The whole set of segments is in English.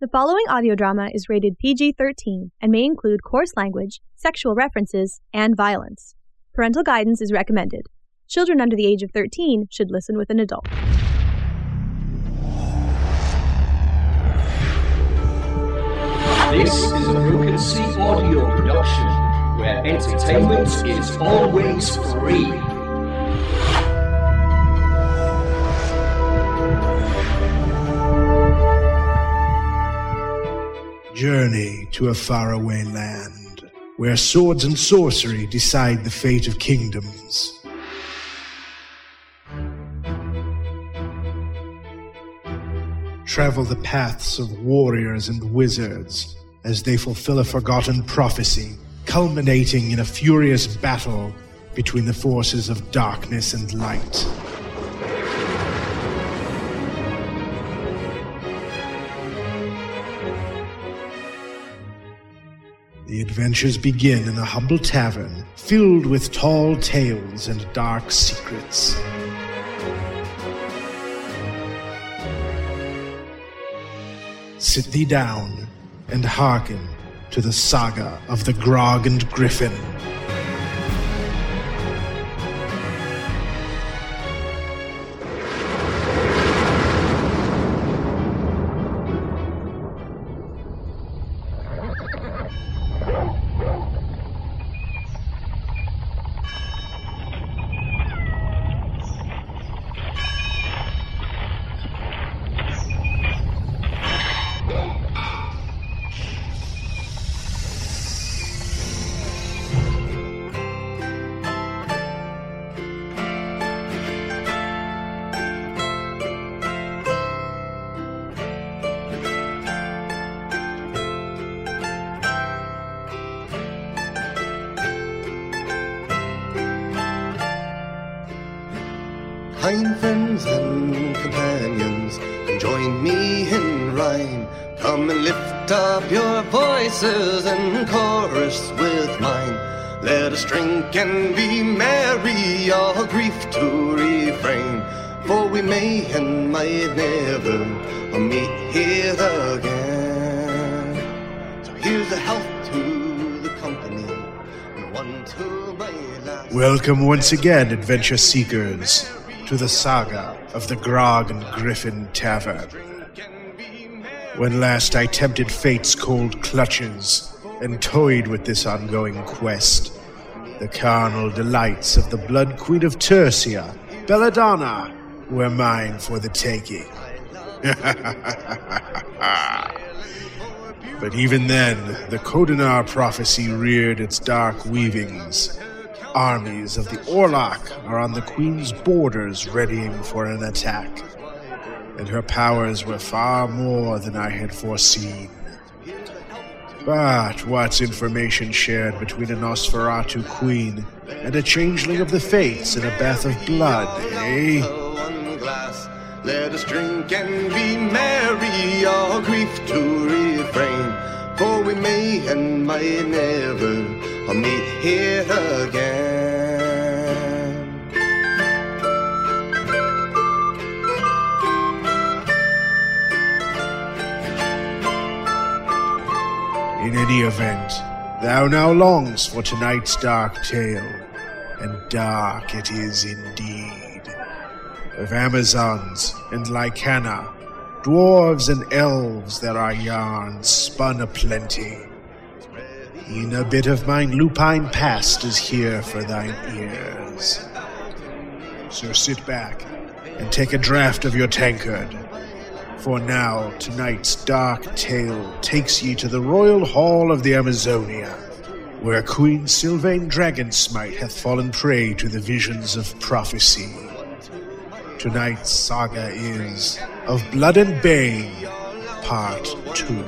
The following audio drama is rated PG 13 and may include coarse language, sexual references, and violence. Parental guidance is recommended. Children under the age of 13 should listen with an adult. This is a Broken Sea audio production where entertainment is always free. Journey to a faraway land where swords and sorcery decide the fate of kingdoms. Travel the paths of warriors and wizards as they fulfill a forgotten prophecy, culminating in a furious battle between the forces of darkness and light. The adventures begin in a humble tavern filled with tall tales and dark secrets. Sit thee down and hearken to the saga of the Grog and Griffin. With mine. Let us drink and be merry, all grief to refrain. For we may and might never meet here again. So here's a health to the company, and one to my last. Welcome once again, adventure seekers, to the saga of the Grog and Griffin Tavern. When last I tempted fate's cold clutches and toyed with this ongoing quest, the carnal delights of the Blood Queen of Tercia, Belladonna, were mine for the taking. But even then, the Kodinar prophecy reared its dark weavings. Armies of the Orlok are on the Queen's borders readying for an attack. And her powers were far more than I had foreseen. But what's information shared between a Nosferatu queen and a changeling of the fates in a bath of blood, eh? Let us drink and be merry, our grief to refrain. For we may and might never meet here again. Any event, thou now longs for tonight's dark tale, and dark it is indeed. Of Amazons and Lycana, dwarves and elves, there are yarns spun aplenty. E'en a bit of mine lupine past is here for thine ears. So sit back and take a draught of your tankard. For now, tonight's dark tale takes ye to the royal hall of the Amazonia, where Queen Sylvain Dragonsmite hath fallen prey to the visions of prophecy. Tonight's saga is of Blood and Bane, Part 2.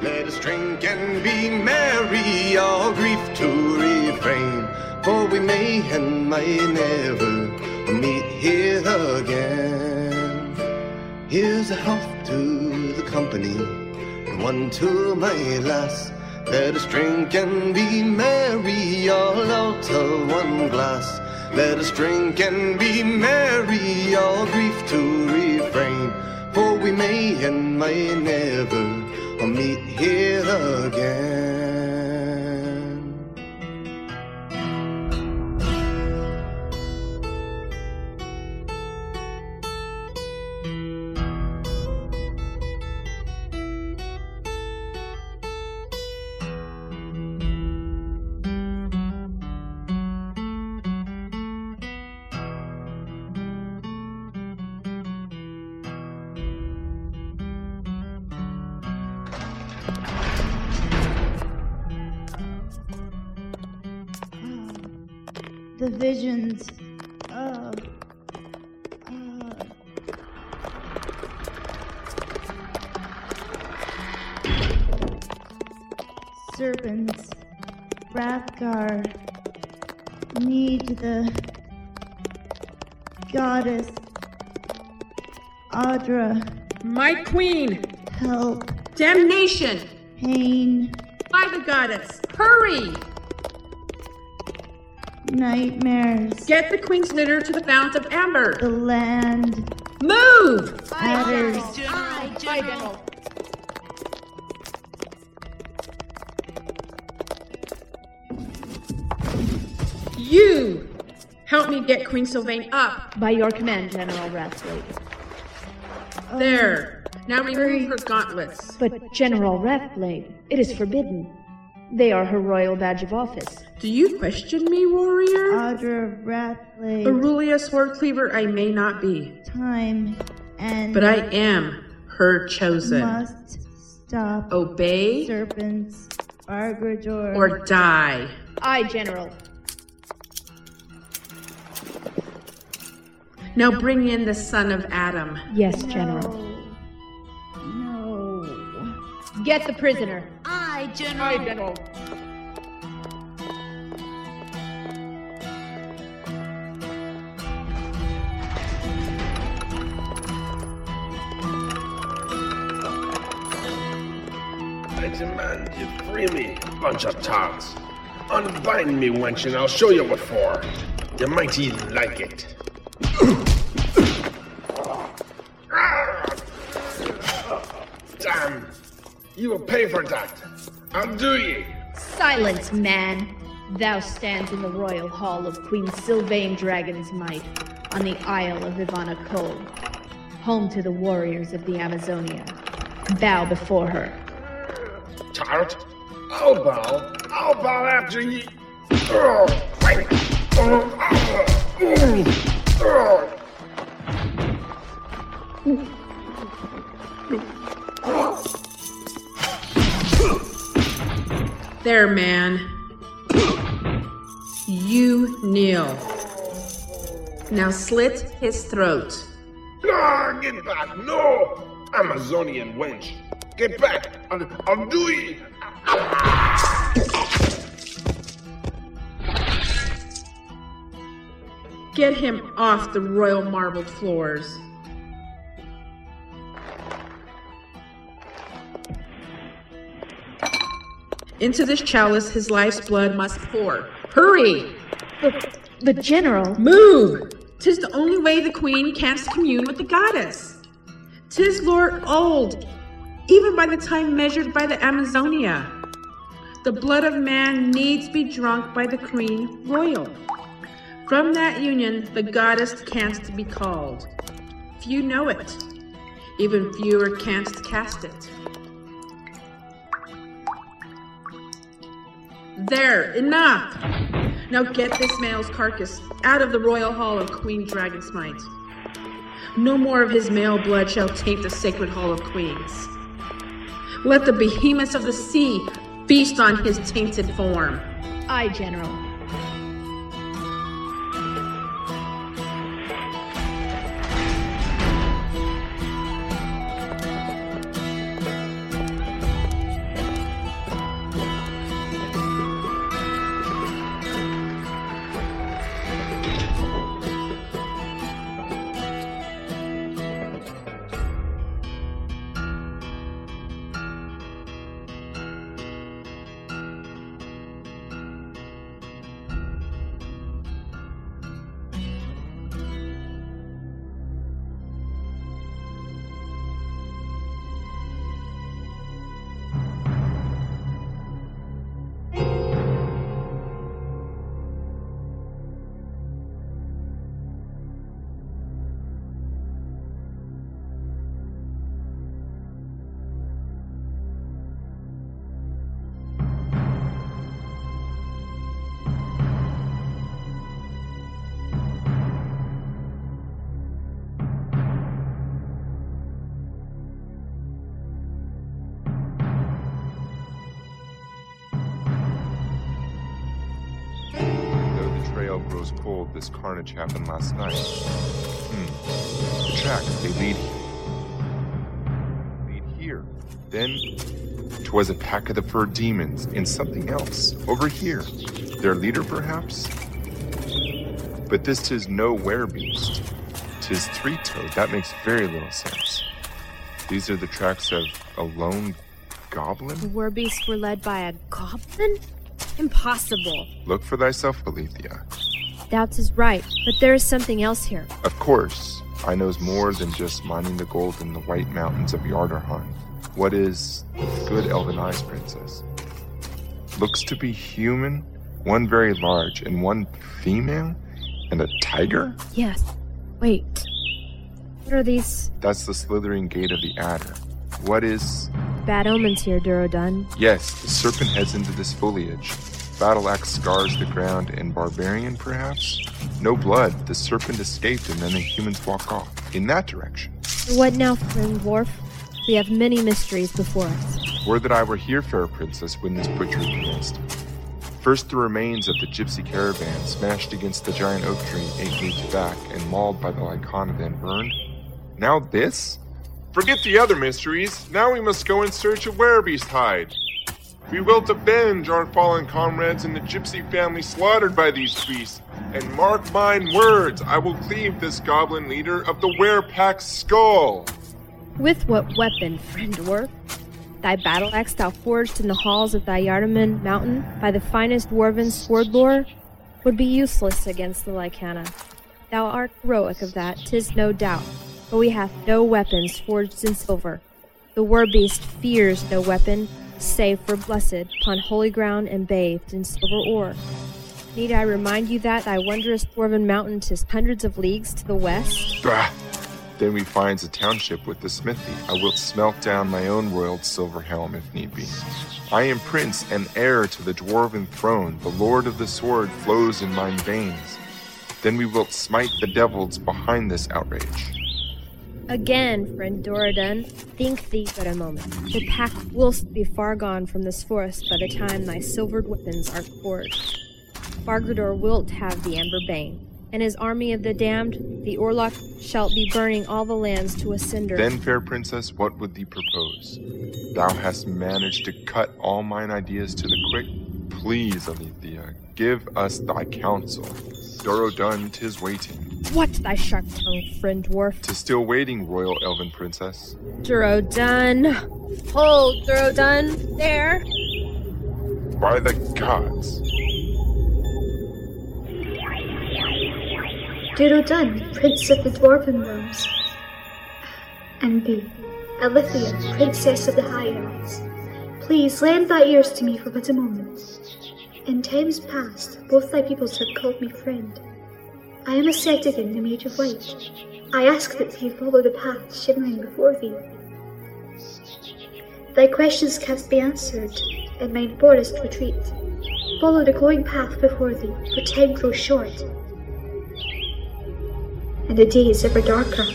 Let us drink and be merry, all grief to refrain. For we may and might never meet here again. Here's a health to the company, and one to my lass. Let us drink and be merry, all out of one glass. Let us drink and be merry, all grief to refrain. For we may and might never meet here again. Need the goddess Audra My queen! help Damnation! pain By the goddess! Hurry! nightmares Get the queen's litter to the fount of amber! the land Move! adders You! Help me get Queen Sylvain up. By your command, General Rathblade. Um, there. Now remove her gauntlets. But General Rathblade, it is forbidden. They are her royal badge of office. Do you question me, warrior? Audra Rathblade Aurelia Swordcleaver I may not be, time and but I am her chosen. must stop Obey serpents Argrador or die. I, General. Now bring in the son of Adam. Yes, General. no no Get the prisoner. I, General. I demand you free me, bunch of tarts. Unbind me, wench, and I'll show you what for. You might even like it. Damn! You will pay for that. I'll do ye. Silence, man. Thou stands in the royal hall of Queen Sylvain Dragonsmite on the Isle of Ivana Cole, home to the warriors of the Amazonia. Bow before her. Tart. I'll bow. I'll bow after ye. Ugh. Ugh. Ugh. Ugh. There, man. You kneel. Now slit his throat. Ah, get back! No! Amazonian wench! Get back! I'll, I'll do it! Get him off the royal marbled floors. Into this chalice his life's blood must pour. Hurry! The, but General, Move! Tis the only way the queen canst commune with the goddess. Tis lore old, even by the time measured by the Amazonia. The blood of man needs be drunk by the queen royal. From that union the goddess canst be called. Few know it, even fewer canst cast it. There, enough! Now get this male's carcass out of the royal hall of Queen Dragonsmite. No more of his male blood shall taint the sacred hall of queens. Let the behemoths of the sea feast on his tainted form. Aye, General. World grows cold, this carnage happened last night. Hmm. The tracks, they lead lead here. Then twas a pack of the fur demons and something else over here. Their leader, perhaps? But this is no beast. Tis three toed. That makes very little sense. These are the tracks of a lone goblin? The werbeasts were led by a goblin? Impossible. Look for thyself, Alethea. Doubts is right, but there is something else here. Of course, I knows more than just mining the gold in the white mountains of Yardarhan. What is good elven eyes, princess? Looks to be human, one very large, and one female, and a tiger? Yes. Wait. What are these? That's the slithering gate of the adder. What is. Bad omens here, Durodun. Yes, the serpent heads into this foliage. Battle axe scars the ground, and barbarian, perhaps? No blood, the serpent escaped, and then the humans walk off. In that direction. What now, friend dwarf? We have many mysteries before us. Were that I were here, fair princess, when this butchery commenced. First, the remains of the gypsy caravan smashed against the giant oak tree eight leagues back and mauled by the Lycaona, then burned. Now this? Forget the other mysteries. Now we must go in search of Werbeast hide. We will avenge our fallen comrades and the gypsy family slaughtered by these beasts. And mark mine words, I will cleave this goblin leader of the Werepack's skull. With what weapon, friend dwarf? Thy battle axe thou forged in the halls of thy Yardaman mountain by the finest dwarven sword lore would be useless against the Lycaona. Thou art heroic of that, tis no doubt but we have no weapons forged in silver. The werbeast fears no weapon, save for blessed upon holy ground and bathed in silver ore. Need I remind you that thy wondrous dwarven mountain tis hundreds of leagues to the west? Bah! Then we finds a township with the smithy. I will smelt down my own royal silver helm if need be. I am prince and heir to the dwarven throne. The lord of the sword flows in mine veins. Then we will smite the devils behind this outrage. Again, friend Durodun, think thee but a moment. The pack will be far gone from this forest by the time thy silvered weapons are forged. Bargrador wilt have the Amber Bane, and his army of the damned, the Orlok, shall be burning all the lands to a cinder. Then, fair princess, what would thee propose? Thou hast managed to cut all mine ideas to the quick. Please, Alethea, give us thy counsel. Durodun, tis waiting. What, thy sharp tongue, friend dwarf? Tis still waiting, royal elven princess. Durodun. Hold, Durodun. There. By the gods. Durodun, prince of the dwarven realms. And thee, Alethea, princess of the high elves. Please lend thy ears to me for but a moment. In times past, both thy peoples have called me friend. I am a in the Mage of White. I ask that thee follow the path shimmering before thee. Thy questions canst be answered in mine forest retreat. Follow the glowing path before thee, for time grows short, and the day is ever darker.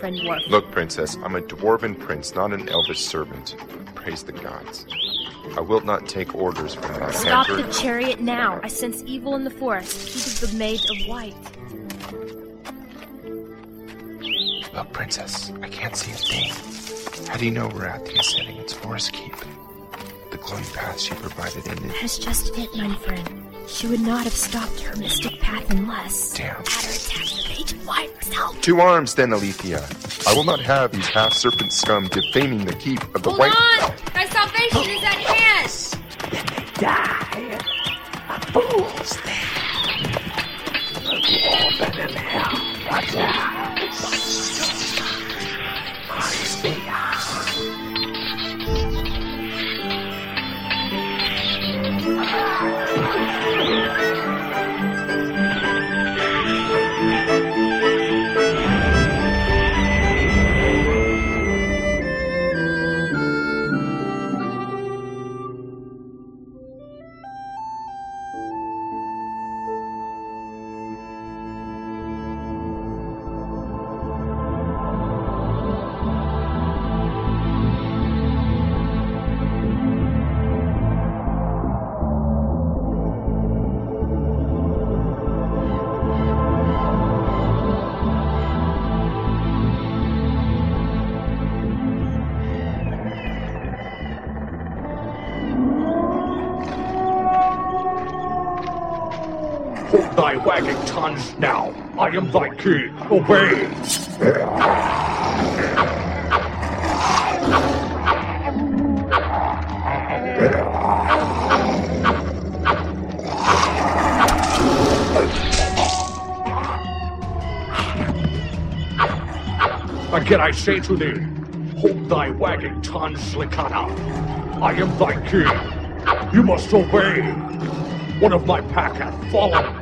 Chariot, friend dwarf. Look, princess, I'm a dwarven prince, not an elvish servant. Praise the gods. I will not take orders from that Stop hampered- the chariot now. I sense evil in the forest. He is the maid of white. Look, princess, I can't see a thing. How do you know we're at the ascending its forest keep? The glowing path she provided in it. That is just it, my friend. She would not have stopped her mystic path unless Damn. Adder attacked the maid of white herself. Two arms, then, Alethea. I will not have these half serpent scum defaming the keep of the white. Hold white. on! Thy salvation is at hand! Die! A fool's them hell. Thy wagging tongues now. I am thy king. Obey. Again I say to thee, hold thy wagging tongues, Lycana. I am thy king. You must obey. One of my pack hath fallen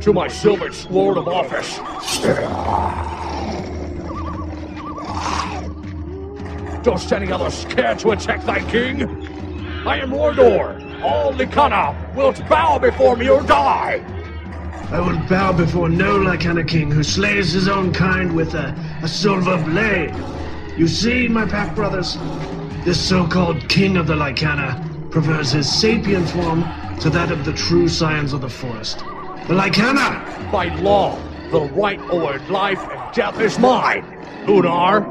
to my silvered sword of office. Dost any other care to attack thy king? I am Mordor. All Lycana wilt bow before me or die. I will bow before no Lycana king who slays his own kind with a, a silver blade. You see, my pack brothers, this so-called king of the Lycana prefers his sapient form to that of the true scions of the forest. The Lycana! By law, the right over life and death is mine, Lunar.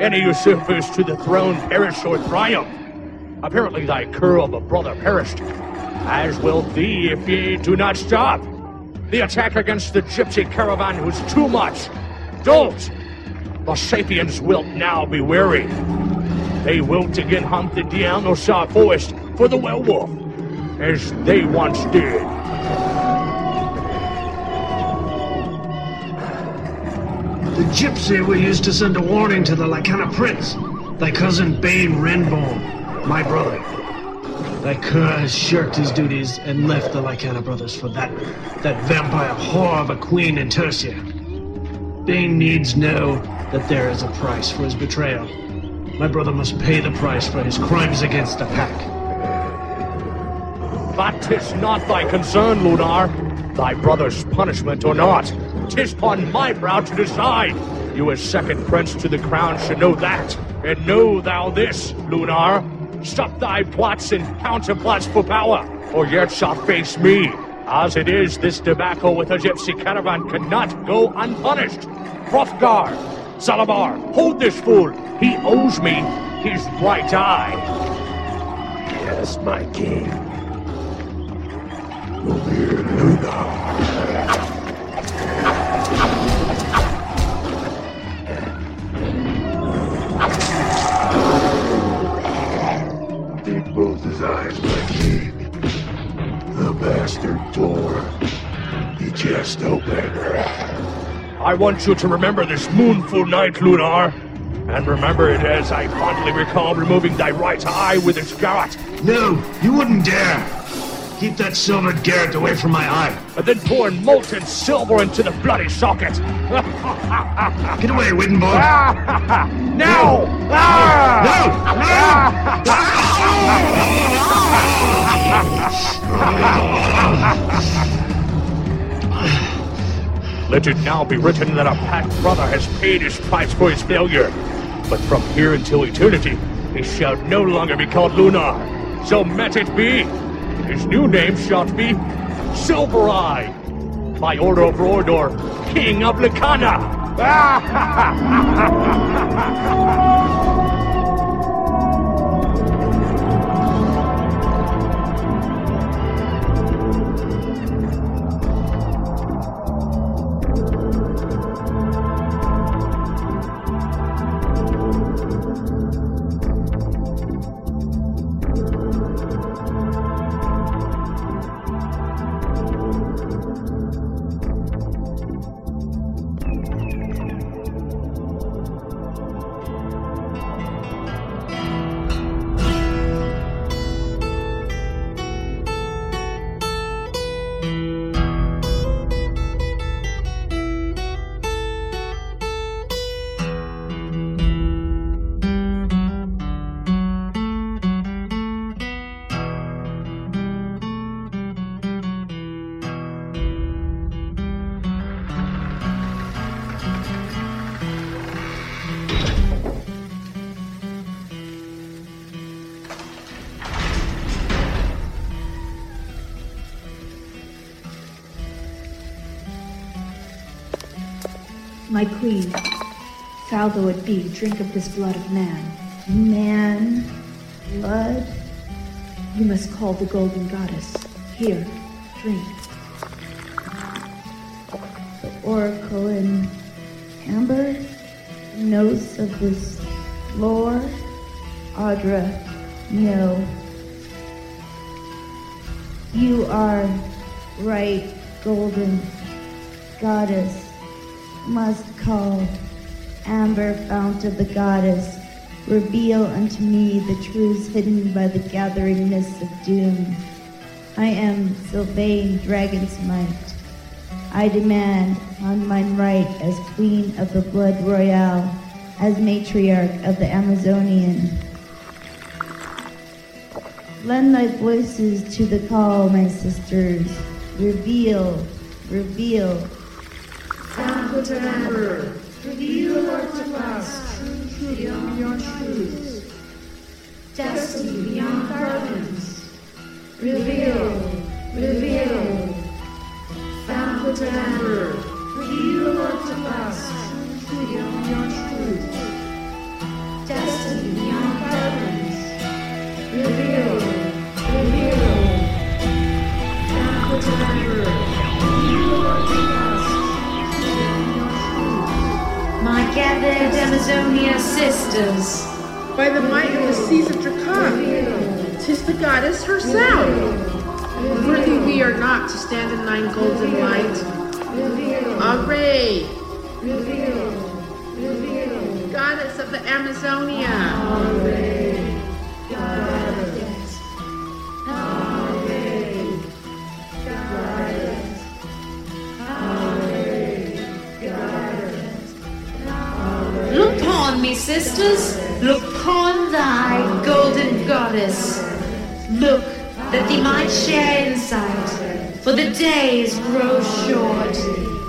Any usurpers to the throne perish or triumph. Apparently thy cur of a brother perished, as will thee if ye do not stop. The attack against the gypsy caravan was too much. Don't! The Sapiens wilt now be weary. They wilt again hunt the Dianosar forest for the werewolf, as they once did. The gypsy we used to send a warning to the Lycana prince, thy cousin Bane Renborn, my brother. Thy cur has shirked his duties and left the Lycana brothers for that that vampire whore of a queen in Tercia. Bane needs know that there is a price for his betrayal. My brother must pay the price for his crimes against the pack. But 'tis not thy concern, Lunar. Thy brother's punishment or not. 'Tis upon my brow to decide. You as second prince to the crown should know that. And know thou this, Lunar. Stop thy plots and counterplots for power, or yet shalt face me. As it is, this debacle with a gypsy caravan cannot go unpunished. Hrothgar, Salabar, hold this fool. He owes me his right eye. Yes, my king. In his eyes, my king. The bastard door. He just opened. I want you to remember this moonful night, Lunar. And remember it as I fondly recall removing thy right eye with its garrote. No, you wouldn't dare. Keep that silvered garret away from my eye. And then pour molten silver into the bloody socket. Get away, Wittenborg. now! Ah! Let it now be written that our pack brother has paid his price for his failure. But from here until eternity, he shall no longer be called Lunar. So let it be. His new name shall be Silver Eye. By order of Rordor, King of Lycana. My queen, foul though it be, drink of this blood of man. Man, blood. You must call the golden goddess. Here, drink. The oracle in amber knows of this lore. Audra, no. You are right, golden goddess. Must call amber fount of the goddess. Reveal unto me the truths hidden by the gathering mists of doom. I am Sylvain Dragonsmite. I demand on mine right as queen of the blood royale, as matriarch of the Amazonian. Lend thy voices to the call, my sisters. Reveal, reveal. Banquet and Emperor, reveal unto us truth beyond your truths, destiny beyond gardens. Reveal, reveal. Banquet and Emperor, reveal unto us truth beyond your truths, destiny beyond gardens. Reveal, reveal. Banquet and gathered Amazonia sisters. By the might of the seas of Drakan, tis the goddess herself. Worthy we are not to stand in thine golden light. Array, goddess of the Amazonia. Me, sisters. Look upon thy golden goddess. Look that thee might share insight. For the days grow short,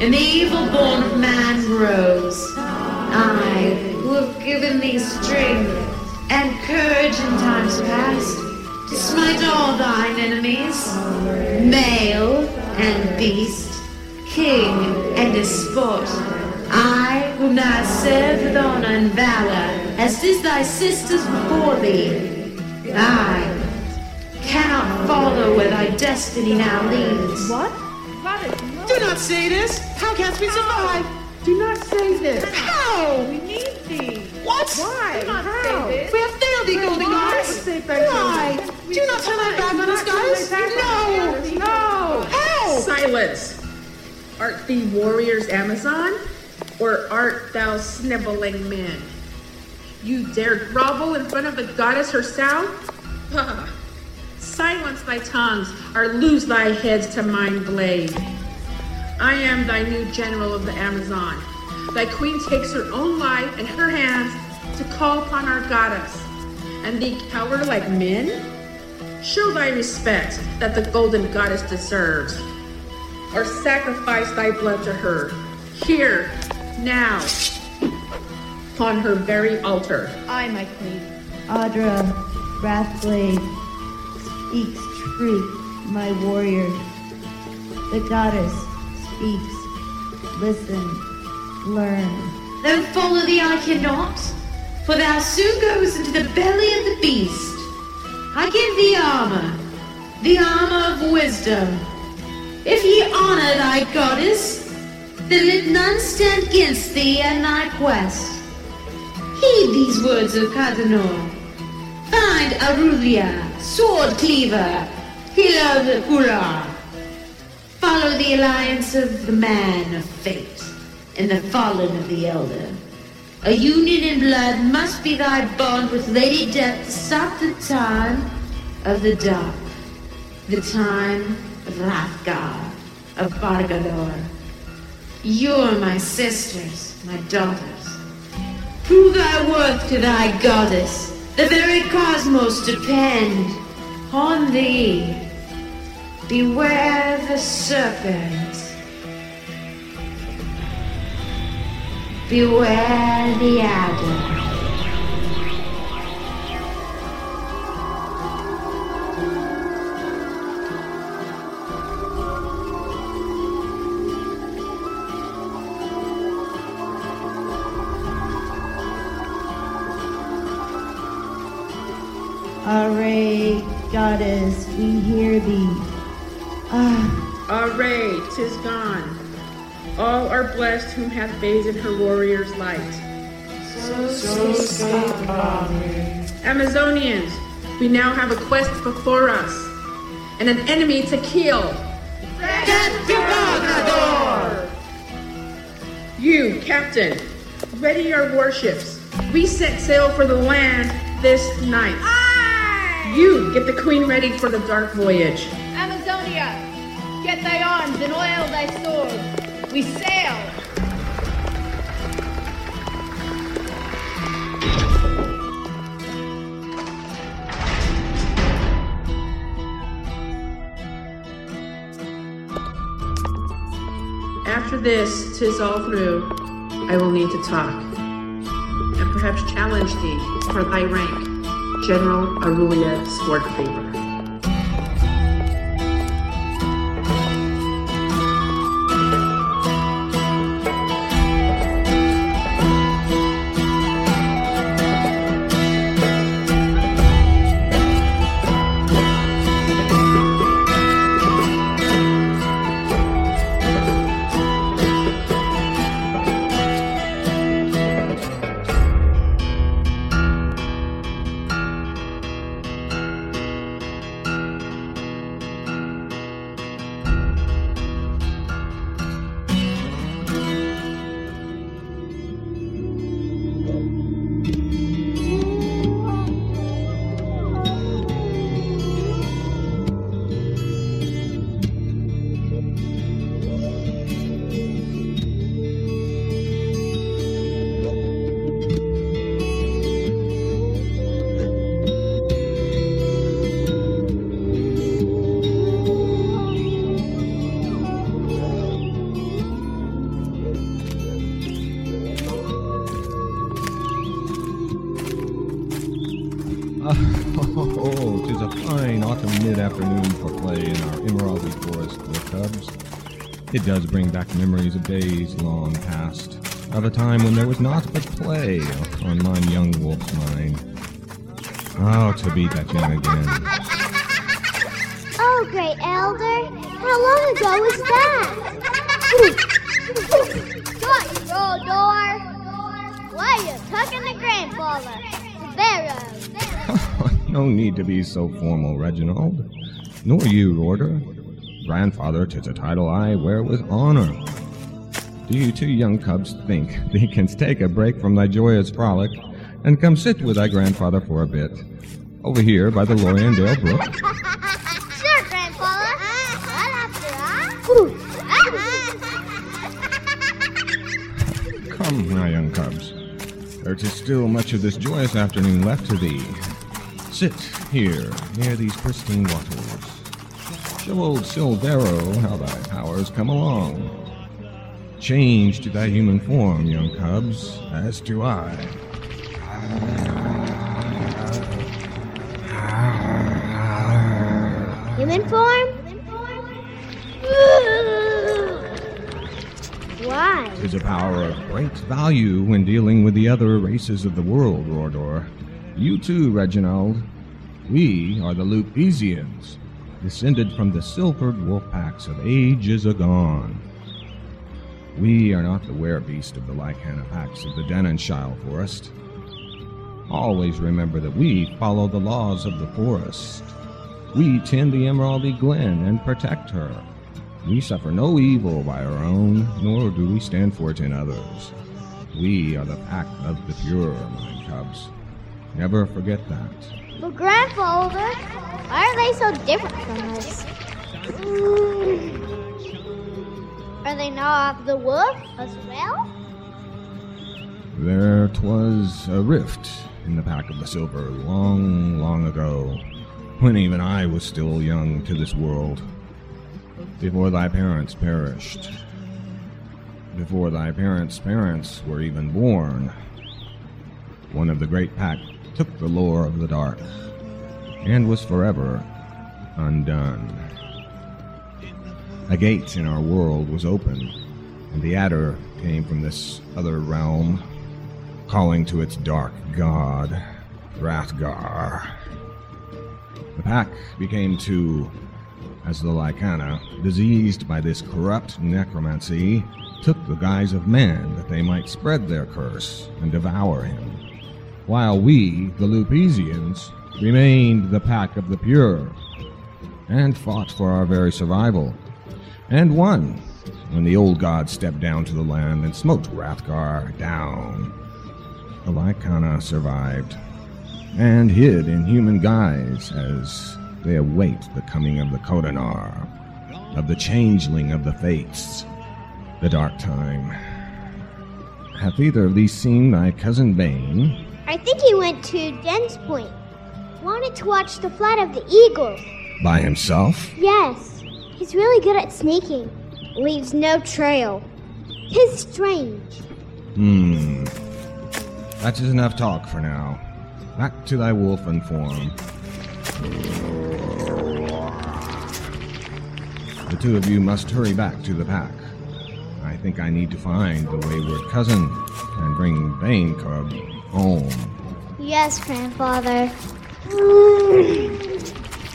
and the evil born of man grows. I, who have given thee strength and courage in times past, to smite all thine enemies, male and beast, king and despot. I, whom thou hast served with honor and valor, as did thy sisters before thee. I cannot follow where thy destiny now leads. What? Do not say this! How canst we survive? Do not say this. How? We need thee. What? Why? Do not How? say this. We have failed thee, Golden Why? Goddess! Say back Why? us. Do not turn our back on us, goddess! No! No! How? Silence! Art thee warriors Amazon? Or art thou sniveling men? You dare grovel in front of the goddess herself? Silence thy tongues, or lose thy heads to mine blade. I am thy new general of the Amazon. Thy queen takes her own life in her hands to call upon our goddess. And thee cower like men? Show thy respect that the golden goddess deserves. Or sacrifice thy blood to her. Here, now, on her very altar. I, my queen. Audra, Rathblade, speaks truth, my warrior. The goddess speaks. Listen, learn. Then follow thee I cannot, for thou soon goes into the belly of the beast. I give thee armor, the armor of wisdom. If ye honor thy goddess, then let none stand against thee and thy quest. Heed these words of Catanor. Find Arulia, sword cleaver, healer the Kura. Follow the alliance of the man of fate and the fallen of the elder. A union in blood must be thy bond with Lady Death to stop the time of the dark, the time of Rathgar, of Bargrador. You're my sisters, my daughters. Prove thy worth to thy goddess. The very cosmos depend on thee. Beware the serpent. Beware the adder. Array, goddess, we hear thee. Ah, Array, tis gone. All are blessed whom hath bathed in her warrior's light. So say Amazonians, we now have a quest before us and an enemy to kill. You, Captain, ready your warships. We set sail for the land this night. You get the Queen ready for the dark voyage. Amazonia, get thy arms and oil thy sword. We sail. After this, tis all through, I will need to talk, and perhaps challenge thee for thy rank, General Arulia Swordcleaver. Oh, does bring back memories of days long past, of a time when there was naught but play on mine young wolf's mind. Oh, to be that young again. Oh, great elder, how long ago was that? Shut your old door. Why are you tucking the grandfather? No need to be so formal, Reginald. Nor you, Rorder. Grandfather, 'tis a title I wear with honor. Do you two young cubs think thee canst take a break from thy joyous frolic and come sit with thy grandfather for a bit? Over here by the Loriandale Brook? Sure, grandfather. Right after I. Come, my young cubs. There is still much of this joyous afternoon left to thee. Sit here, near these pristine waters. Show old Silvero how thy powers come along. Change to thy human form, young cubs, as do I. Human form? Why? Tis a power of great value when dealing with the other races of the world, Rordor. You too, Reginald. We are the Lupesians, descended from the silvered wolf packs of ages agone. We are not the werebeast of the Lycana packs of the Denonshire forest. Always remember that we follow the laws of the forest. We tend the Emeraldy Glen and protect her. We suffer no evil by our own, nor do we stand for it in others. We are the pack of the pure, my cubs. Never forget that. But grandfather, why are they so different from us? Mm. Are they not of the wolf as well? There twas a rift in the pack of the silver long, long ago, when even I was still young to this world. Before thy parents perished. Before thy parents' parents were even born. One of the great pack took the lore of the dark and was forever undone. A gate in our world was open, and the adder came from this other realm, calling to its dark god, Rathgar. The pack became two, as the Lycana, diseased by this corrupt necromancy, took the guise of man that they might spread their curse and devour him, while we, the Lupesians, remained the pack of the pure, and fought for our very survival, and won when the old god stepped down to the land and smote Rathgar down. The Lycana survived, and hid in human guise as they await the coming of the Kodanar, of the changeling of the fates, the dark time. Hath either of these seen thy cousin Bane? I think he went to Den's Point. Wanted to watch the flight of the eagles. By himself? Yes, he's really good at sneaking. Leaves no trail. He's strange. Hmm. That is enough talk for now. Back to thy wolfen form. The two of you must hurry back to the pack. I think I need to find the wayward cousin and bring Bane Cub home. Yes, grandfather.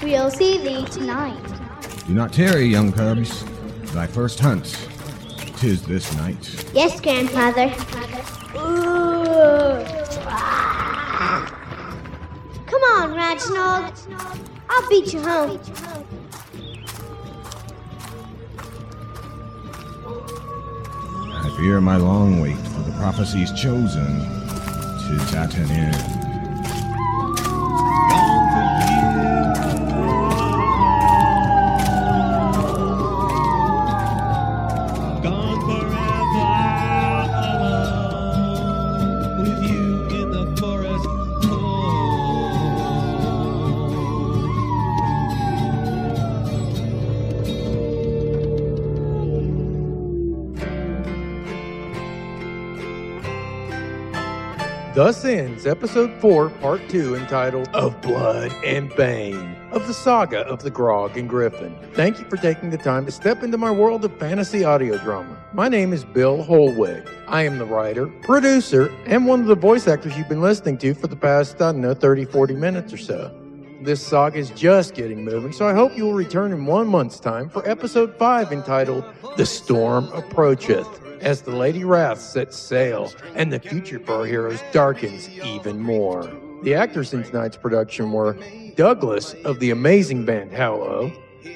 we'll see thee tonight. Do not tarry, young cubs. Thy first hunt. Tis this night. Yes, grandfather. Come on, Reginald. I'll beat you home. Fear my long wait for the prophecies chosen. Tis at an end. Ends episode 4, part 2, entitled Of Blood and Bane of the saga of the Grog and Griffin. Thank you for taking the time to step into my world of fantasy audio drama. My name is Bill Holwig. I am the writer, producer, and one of the voice actors you've been listening to for the past, I don't know, 30, 40 minutes or so. This saga is just getting moving, so I hope you will return in one month's time for episode 5 entitled The Storm Approacheth as the Lady Wrath sets sail and the future for our heroes darkens even more. The actors in tonight's production were Douglas of the amazing band Hallow,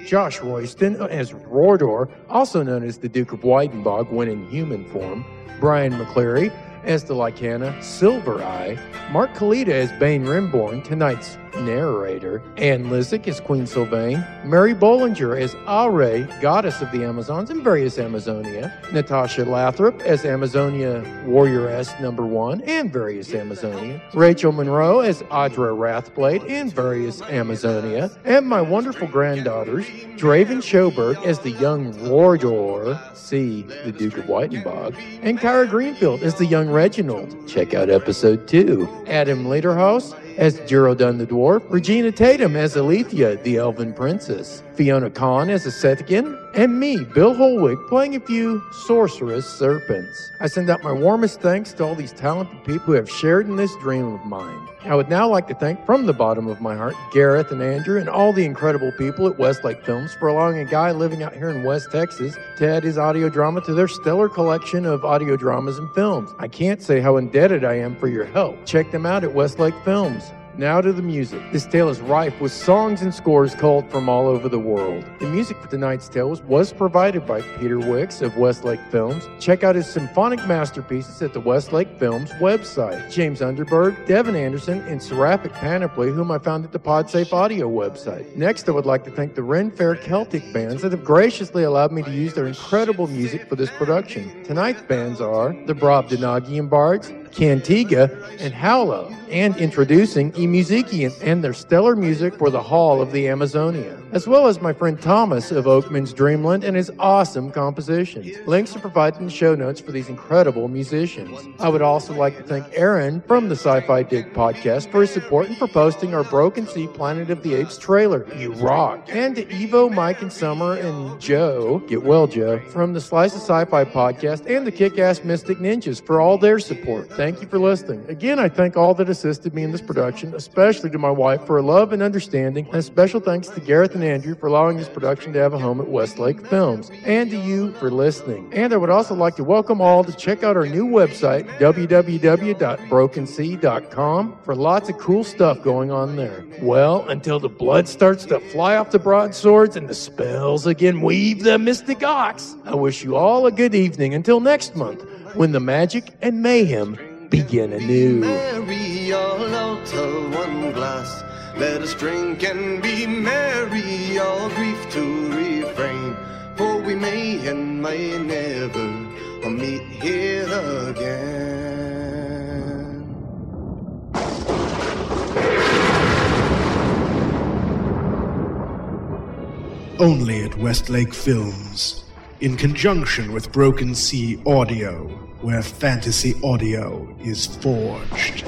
Josh Royston as Rordor, also known as the Duke of Weidenbog when in human form, Brian McCleary as the Lycana Silver Eye, Mark Kalita as Bane Rimborn, tonight's narrator, Anne Lissick as Queen Sylvain, Mary Bollinger as Aure, goddess of the Amazons and various Amazonia, Natasha Lathrop as Amazonia Warrioress number one and various Amazonia, Rachel Monroe as Audra Rathblade and various Amazonia, and my wonderful granddaughters, Draven Schoberg as the young Rordor, see the Duke of Whitenbog, and Kyra Greenfield as the young Reginald. Check out episode two. Adam Lederhaus as Durodun the Dwarf, Regina Tatum as Alethea, the Elven Princess, Fiona Kahn as Acetegan, and me, Bill Holwick, playing a few sorceress serpents. I send out my warmest thanks to all these talented people who have shared in this dream of mine. I would now like to thank from the bottom of my heart Gareth and Andrew and all the incredible people at Westlake Films for allowing a guy living out here in West Texas to add his audio drama to their stellar collection of audio dramas and films. I can't say how indebted I am for your help. Check them out at Westlake Films. Now to the music. This tale is rife with songs and scores culled from all over the world. The music for tonight's tale was, provided by Peter Wicks of Westlake Films. Check out his symphonic masterpieces at the Westlake Films website. James Underberg, Devin Anderson, and Seraphic Panoply, whom I found at the Podsafe Audio website. Next, I would like to thank the Ren Fair Celtic bands that have graciously allowed me to use their incredible music for this production. Tonight's bands are the Brobdingnagian Bards, Cantiga, and Howlo, and introducing eMusikian and their stellar music for the Hall of the Amazonia, as well as my friend Thomas of Oakman's Dreamland and his awesome compositions. Links are provided in the show notes for these incredible musicians. I would also like to thank Aaron from the Sci-Fi Dig podcast for his support and for posting our Broken Sea Planet of the Apes trailer. You rock! And to Evo, Mike, and Summer, and Joe, get well, Joe, from the Slice of Sci-Fi podcast and the Kick-Ass Mystic Ninjas for all their support. Thank you for listening. Again, I thank all that assisted me in this production, especially to my wife for her love and understanding, and a special thanks to Gareth and Andrew for allowing this production to have a home at Westlake Films, and to you for listening. And I would also like to welcome all to check out our new website, www.brokensea.com, for lots of cool stuff going on there. Well, until the blood starts to fly off the broadswords and the spells again weave the mystic ox, I wish you all a good evening until next month when the magic and mayhem begin anew. Merry, all out of one glass. Let us drink and be merry, all grief to refrain. For we may and may never meet here again. Only at Westlake Films, in conjunction with Broken Sea Audio, where fantasy audio is forged.